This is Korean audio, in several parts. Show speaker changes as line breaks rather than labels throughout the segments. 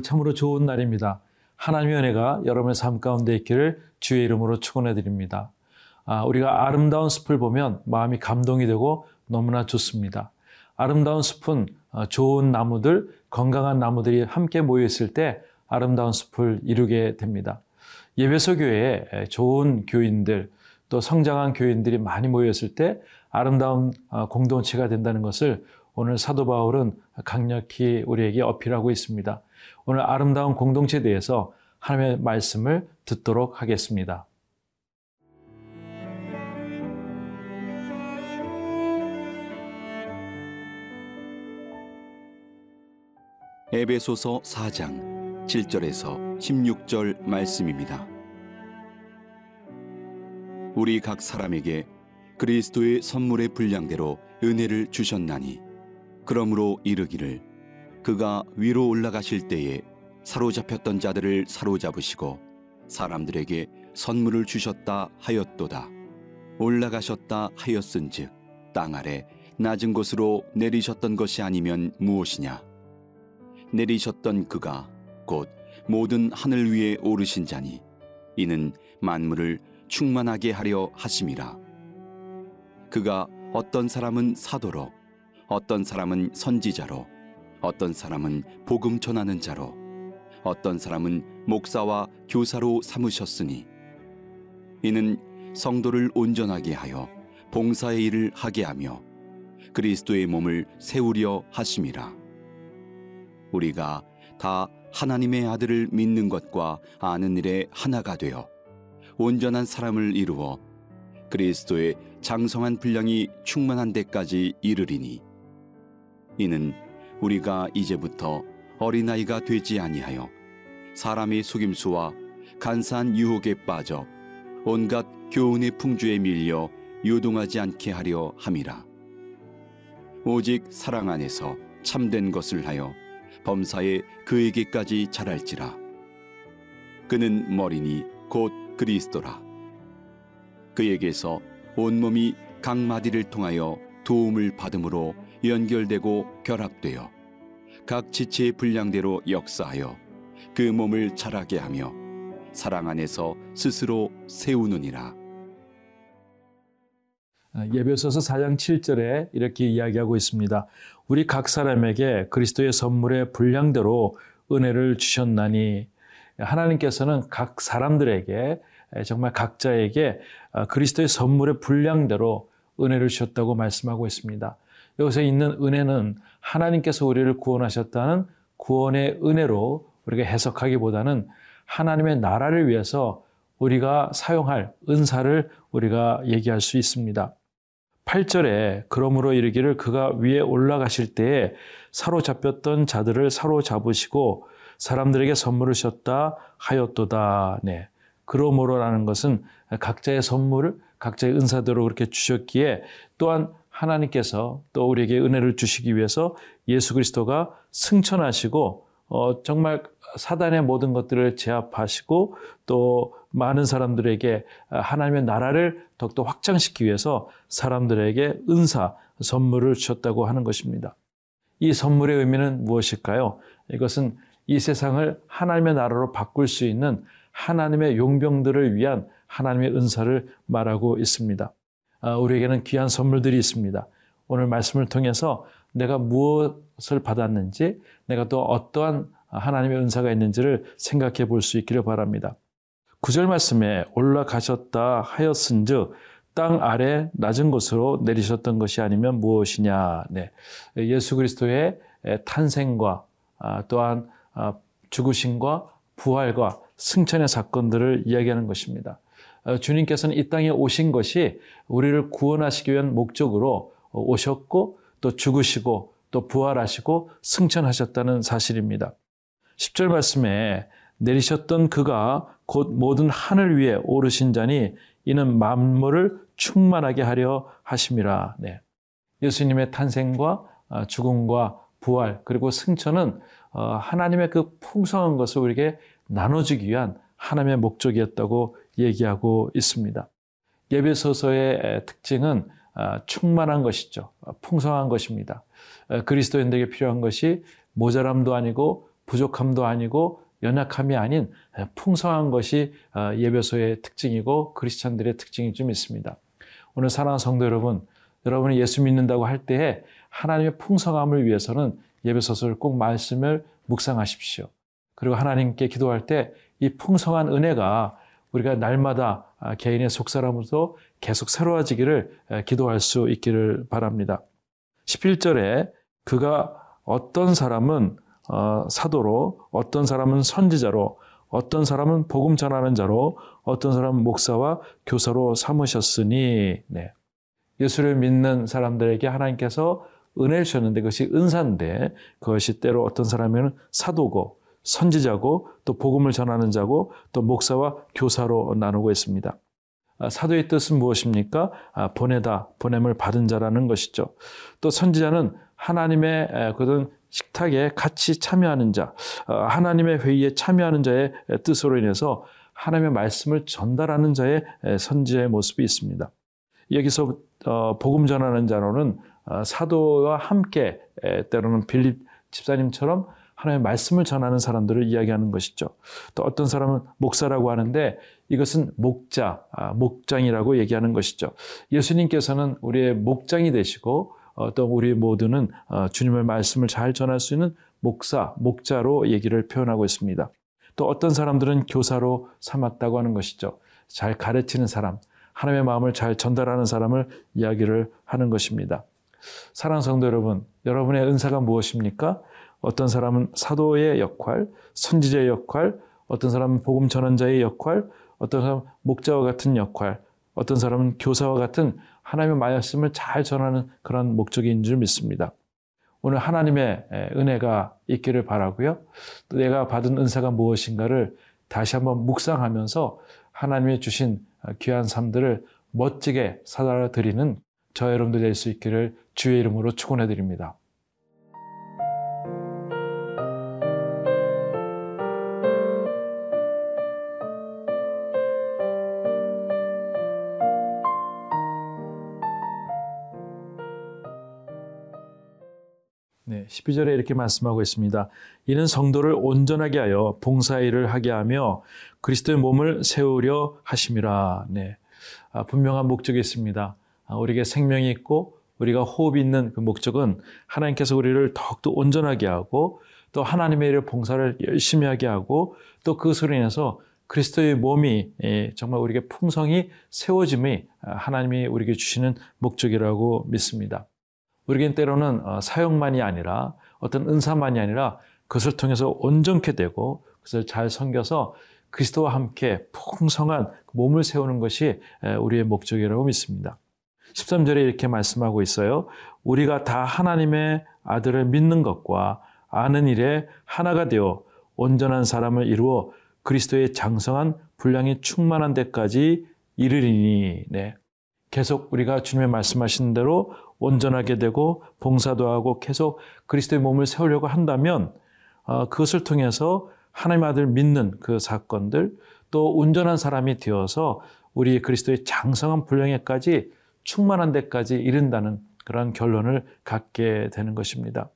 오늘 참으로 좋은 날입니다. 하나님의 은혜가 여러분의 삶 가운데 있기를 주의 이름으로 축원해 드립니다. 아, 우리가 아름다운 숲을 보면 마음이 감동이 되고 너무나 좋습니다. 아름다운 숲은 어, 좋은 나무들, 건강한 나무들이 함께 모여 있을 때 아름다운 숲을 이루게 됩니다. 예배소 교회에 좋은 교인들, 또 성장한 교인들이 많이 모였을 때 아름다운 어, 공동체가 된다는 것을 오늘 사도 바울은 강력히 우리에게 어필하고 있습니다. 오늘 아름다운 공동체에 대해서 하나님의 말씀을 듣도록 하겠습니다.
에베소서 4장 7절에서 16절 말씀입니다. 우리 각 사람에게 그리스도의 선물의 분량대로 은혜를 주셨나니 그러므로 이르기를 그가 위로 올라가실 때에 사로잡혔던 자들을 사로잡으시고 사람들에게 선물을 주셨다 하였도다. 올라가셨다 하였은즉 땅 아래 낮은 곳으로 내리셨던 것이 아니면 무엇이냐? 내리셨던 그가 곧 모든 하늘 위에 오르신 자니 이는 만물을 충만하게 하려 하심이라. 그가 어떤 사람은 사도로 어떤 사람은 선지자로 어떤 사람은 복음 전하는 자로 어떤 사람은 목사와 교사로 삼으셨으니 이는 성도를 온전하게 하여 봉사의 일을 하게 하며 그리스도의 몸을 세우려 하심이라. 우리가 다 하나님의 아들을 믿는 것과 아는 일에 하나가 되어 온전한 사람을 이루어 그리스도의 장성한 분량이 충만한 데까지 이르리니 이는 우리가 이제부터 어린아이가 되지 아니하여 사람의 속임수와 간사한 유혹에 빠져 온갖 교훈의 풍주에 밀려 요동하지 않게 하려 함이라. 오직 사랑 안에서 참된 것을 하여 범사에 그에게까지 자랄지라. 그는 머리니 곧 그리스도라. 그에게서 온몸이 각 마디를 통하여 도움을 받음으로 연결되고 결합되어 각 지체의 분량대로 역사하여 그 몸을 자라게 하며 사랑 안에서 스스로 세우느니라.
아, 예배소서 4장 7절에 이렇게 이야기하고 있습니다. 우리 각 사람에게 그리스도의 선물의 분량대로 은혜를 주셨나니 하나님께서는 각 사람들에게 정말 각자에게 아, 그리스도의 선물의 분량대로 은혜를 주셨다고 말씀하고 있습니다. 여기서 있는 은혜는 하나님께서 우리를 구원하셨다는 구원의 은혜로 우리가 해석하기보다는 하나님의 나라를 위해서 우리가 사용할 은사를 우리가 얘기할 수 있습니다. 8절에 그러므로 이르기를 그가 위에 올라가실 때에 사로잡혔던 자들을 사로잡으시고 사람들에게 선물을 셨다 하였도다. 네. 그러므로라는 것은 각자의 선물을 각자의 은사대로 그렇게 주셨기에 또한 하나님께서 또 우리에게 은혜를 주시기 위해서 예수 그리스도가 승천하시고 어, 정말 사단의 모든 것들을 제압하시고 또 많은 사람들에게 하나님의 나라를 더욱더 확장시키기 위해서 사람들에게 은사, 선물을 주셨다고 하는 것입니다. 이 선물의 의미는 무엇일까요? 이것은 이 세상을 하나님의 나라로 바꿀 수 있는 하나님의 용병들을 위한 하나님의 은사를 말하고 있습니다. 아, 우리에게는 귀한 선물들이 있습니다. 오늘 말씀을 통해서 내가 무엇을 받았는지, 내가 또 어떠한 하나님의 은사가 있는지를 생각해 볼 수 있기를 바랍니다. 구절 말씀에 올라가셨다 하였은 즉 땅 아래 낮은 곳으로 내리셨던 것이 아니면 무엇이냐. 네. 예수 그리스도의 탄생과 아, 또한 아, 죽으심과 부활과 승천의 사건들을 이야기하는 것입니다. 어, 주님께서는 이 땅에 오신 것이 우리를 구원하시기 위한 목적으로 오셨고 또 죽으시고 또 부활하시고 승천하셨다는 사실입니다. 10절 말씀에 내리셨던 그가 곧 모든 하늘 위에 오르신 자니 이는 만물을 충만하게 하려 하심이라. 네. 예수님의 탄생과 어, 죽음과 부활 그리고 승천은 어, 하나님의 그 풍성한 것을 우리에게 나눠주기 위한 하나님의 목적이었다고 얘기하고 있습니다. 예배소서의 특징은 아, 충만한 것이죠. 풍성한 것입니다. 그리스도인들에게 필요한 것이 모자람도 아니고 부족함도 아니고 연약함이 아닌 풍성한 것이 어, 예배소의 특징이고 크리스찬들의 특징이 좀 있습니다. 오늘 사랑하는 성도 여러분, 여러분이 예수 믿는다고 할 때에 하나님의 풍성함을 위해서는 예배소서를 꼭 말씀을 묵상하십시오. 그리고 하나님께 기도할 때 이 풍성한 은혜가 우리가 날마다 아, 개인의 속사람으로서 계속 새로워지기를 기도할 수 있기를 바랍니다. 11절에 그가 어떤 사람은 어, 사도로, 어떤 사람은 선지자로, 어떤 사람은 복음 전하는 자로, 어떤 사람은 목사와 교사로 삼으셨으니, 네. 예수를 믿는 사람들에게 하나님께서 은혜를 주셨는데 그것이 은사인데 그것이 때로 어떤 사람에는 사도고 선지자고 또 복음을 전하는 자고 또 목사와 교사로 나누고 있습니다. 아, 사도의 뜻은 무엇입니까? 아, 보내다, 보냄을 받은 자라는 것이죠. 또 선지자는 하나님의 그런 식탁에 같이 참여하는 자, 어, 하나님의 회의에 참여하는 자의 뜻으로 인해서 하나님의 말씀을 전달하는 자의 선지자의 모습이 있습니다. 여기서 어, 복음 전하는 자로는 어, 사도와 함께 때로는 빌립 집사님처럼 하나님의 말씀을 전하는 사람들을 이야기하는 것이죠. 또 어떤 사람은 목사라고 하는데 이것은 목자, 아, 목장이라고 얘기하는 것이죠. 예수님께서는 우리의 목장이 되시고 어, 또 우리 모두는 어, 주님의 말씀을 잘 전할 수 있는 목사, 목자로 얘기를 표현하고 있습니다. 또 어떤 사람들은 교사로 삼았다고 하는 것이죠. 잘 가르치는 사람, 하나님의 마음을 잘 전달하는 사람을 이야기를 하는 것입니다. 사랑 성도 여러분, 여러분의 은사가 무엇입니까? 어떤 사람은 사도의 역할, 선지자의 역할, 어떤 사람은 복음 전환자의 역할, 어떤 사람은 목자와 같은 역할, 어떤 사람은 교사와 같은 하나님의 말씀을 잘 전하는 그런 목적인 줄 믿습니다. 오늘 하나님의 은혜가 있기를 바라고요. 또 내가 받은 은사가 무엇인가를 다시 한번 묵상하면서 하나님의 주신 귀한 삶들을 멋지게 사달아 드리는 저 여러분들 될 수 있기를 주의 이름으로 축원해 드립니다. 네, 12절에 이렇게 말씀하고 있습니다. 이는 성도를 온전하게 하여 봉사일을 하게 하며 그리스도의 몸을 세우려 하심이라. 네. 아, 분명한 목적이 있습니다. 아, 우리에게 생명이 있고 우리가 호흡이 있는 그 목적은 하나님께서 우리를 더욱더 온전하게 하고 또 하나님의 일을 봉사를 열심히 하게 하고 또 그것으로 인해서 그리스도의 몸이 예, 정말 우리에게 풍성히 세워짐이 아, 하나님이 우리에게 주시는 목적이라고 믿습니다. 우리겐 때로는 어, 사역만이 아니라 어떤 은사만이 아니라 그것을 통해서 온전케 되고 그것을 잘 섬겨서 그리스도와 함께 풍성한 몸을 세우는 것이 우리의 목적이라고 믿습니다. 13절에 이렇게 말씀하고 있어요. 우리가 다 하나님의 아들을 믿는 것과 아는 일에 하나가 되어 온전한 사람을 이루어 그리스도의 장성한 분량이 충만한 데까지 이르리니 네. 계속 우리가 주님의 말씀하신 대로 온전하게 되고 봉사도 하고 계속 그리스도의 몸을 세우려고 한다면 어, 그것을 통해서 하나님 아들 믿는 그 사건들 또 온전한 사람이 되어서 우리 그리스도의 장성한 분량에까지 충만한 데까지 이른다는 그런 결론을 갖게 되는 것입니다.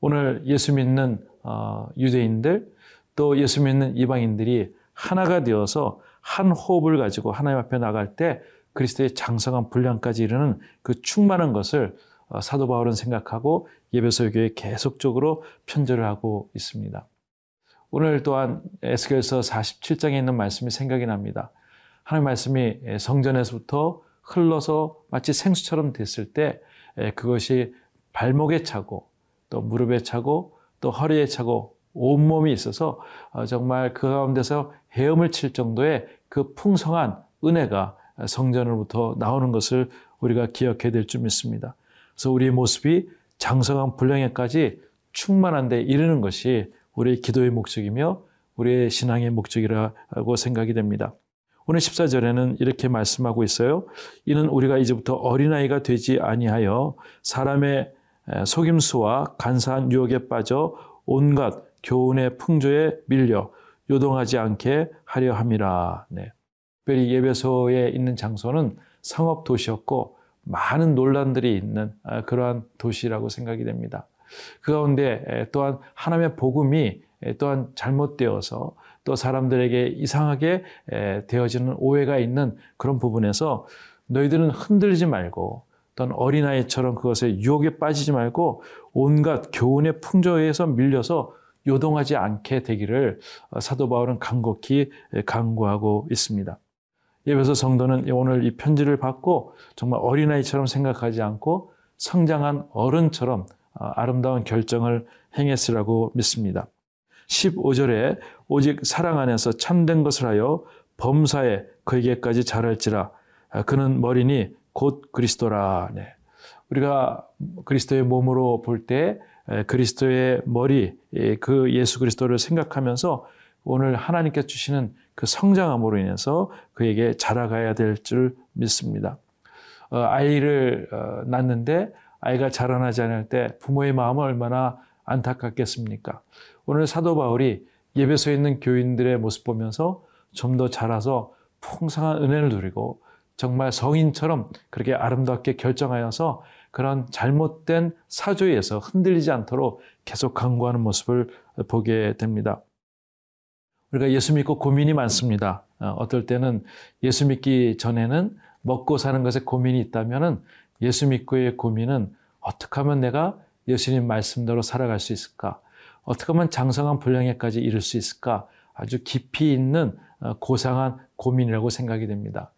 오늘 예수 믿는 어, 유대인들 또 예수 믿는 이방인들이 하나가 되어서 한 호흡을 가지고 하나님 앞에 나갈 때 그리스도의 장성한 분량까지 이르는 그 충만한 것을 어, 사도 바울은 생각하고 예배소 교회에 계속적으로 편절을 하고 있습니다. 오늘 또한 에스겔서 47장에 있는 말씀이 생각이 납니다. 하나님 말씀이 성전에서부터 흘러서 마치 생수처럼 됐을 때 그것이 발목에 차고 또 무릎에 차고 또 허리에 차고 온몸이 있어서 어, 정말 그 가운데서 헤엄을 칠 정도의 그 풍성한 은혜가 성전으로부터 나오는 것을 우리가 기억해야 될 줄 믿습니다. 그래서 우리의 모습이 장성한 분량에까지 충만한 데 이르는 것이 우리의 기도의 목적이며 우리의 신앙의 목적이라고 생각이 됩니다. 오늘 14절에는 이렇게 말씀하고 있어요. 이는 우리가 이제부터 어린아이가 되지 아니하여 사람의 속임수와 간사한 유혹에 빠져 온갖 교훈의 풍조에 밀려 요동하지 않게 하려 함이라. 네. 특별히 예배소에 있는 장소는 상업 도시였고 많은 논란들이 있는 아, 그러한 도시라고 생각이 됩니다. 그 가운데 또한 하나님의 복음이 또한 잘못되어서 또 사람들에게 이상하게 되어지는 오해가 있는 그런 부분에서 너희들은 흔들리지 말고 또는 어린아이처럼 그것에 유혹에 빠지지 말고 온갖 교훈의 풍조에서 밀려서 요동하지 않게 되기를 사도 바울은 간곡히 강구하고 있습니다. 예배소 성도는 오늘 이 편지를 받고 정말 어린아이처럼 생각하지 않고 성장한 어른처럼 아름다운 결정을 행했으라고 믿습니다. 15절에 오직 사랑 안에서 참된 것을 하여 범사에 그에게까지 자랄지라 그는 머리니 곧 그리스도라. 네. 우리가 그리스도의 몸으로 볼 때 그리스도의 머리, 그 예수 그리스도를 생각하면서 오늘 하나님께 주시는 그 성장함으로 인해서 그에게 자라가야 될 줄 믿습니다. 어, 아이를 어, 낳는데 아이가 자라나지 않을 때 부모의 마음은 얼마나 안타깝겠습니까? 오늘 사도 바울이 예배소에 있는 교인들의 모습 보면서 좀 더 자라서 풍성한 은혜를 누리고 정말 성인처럼 그렇게 아름답게 결정하여서 그런 잘못된 사조에서 흔들리지 않도록 계속 강구하는 모습을 보게 됩니다. 우리가 예수 믿고 고민이 많습니다. 어, 어떨 때는 예수 믿기 전에는 먹고 사는 것에 고민이 있다면 예수 믿고의 고민은 어떻게 하면 내가 예수님 말씀대로 살아갈 수 있을까? 어떻게 하면 장성한 분량에까지 이룰 수 있을까? 아주 깊이 있는 어, 고상한 고민이라고 생각이 됩니다.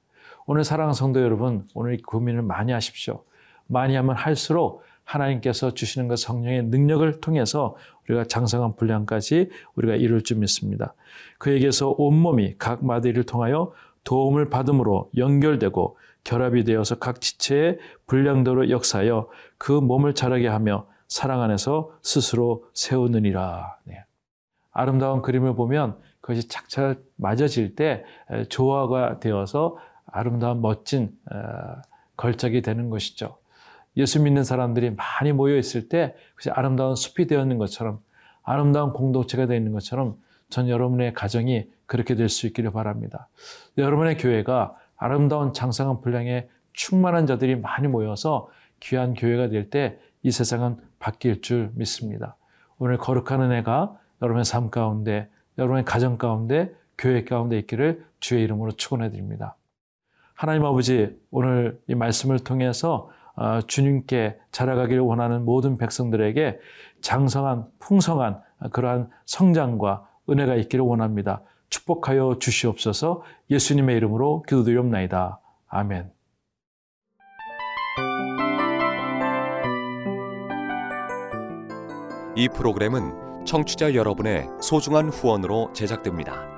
오늘 사랑하는 성도 여러분, 오늘 고민을 많이 하십시오. 많이 하면 할수록 하나님께서 주시는 것 성령의 능력을 통해서 우리가 장성한 분량까지 우리가 이룰 줄 믿습니다. 그에게서 온몸이 각 마디를 통하여 도움을 받음으로 연결되고 결합이 되어서 각 지체의 분량대로 역사하여 그 몸을 자라게 하며 사랑 안에서 스스로 세우느니라. 네. 아름다운 그림을 보면 그것이 착착 맞아질 때 조화가 되어서 아름다운 멋진 어, 걸작이 되는 것이죠. 예수 믿는 사람들이 많이 모여 있을 때 그것이 아름다운 숲이 되어 있는 것처럼 아름다운 공동체가 되어 있는 것처럼 전 여러분의 가정이 그렇게 될 수 있기를 바랍니다. 여러분의 교회가 아름다운 장성한 분량의 충만한 자들이 많이 모여서 귀한 교회가 될 때 이 세상은 바뀔 줄 믿습니다. 오늘 거룩한 은혜가 여러분의 삶 가운데, 여러분의 가정 가운데, 교회 가운데 있기를 주의 이름으로 축원해 드립니다. 하나님 아버지 오늘 이 말씀을 통해서 어, 주님께 자라가기를 원하는 모든 백성들에게 장성한 풍성한 그러한 성장과 은혜가 있기를 원합니다. 축복하여 주시옵소서 예수님의 이름으로 기도드리옵나이다. 아멘.
이 프로그램은 청취자 여러분의 소중한 후원으로 제작됩니다.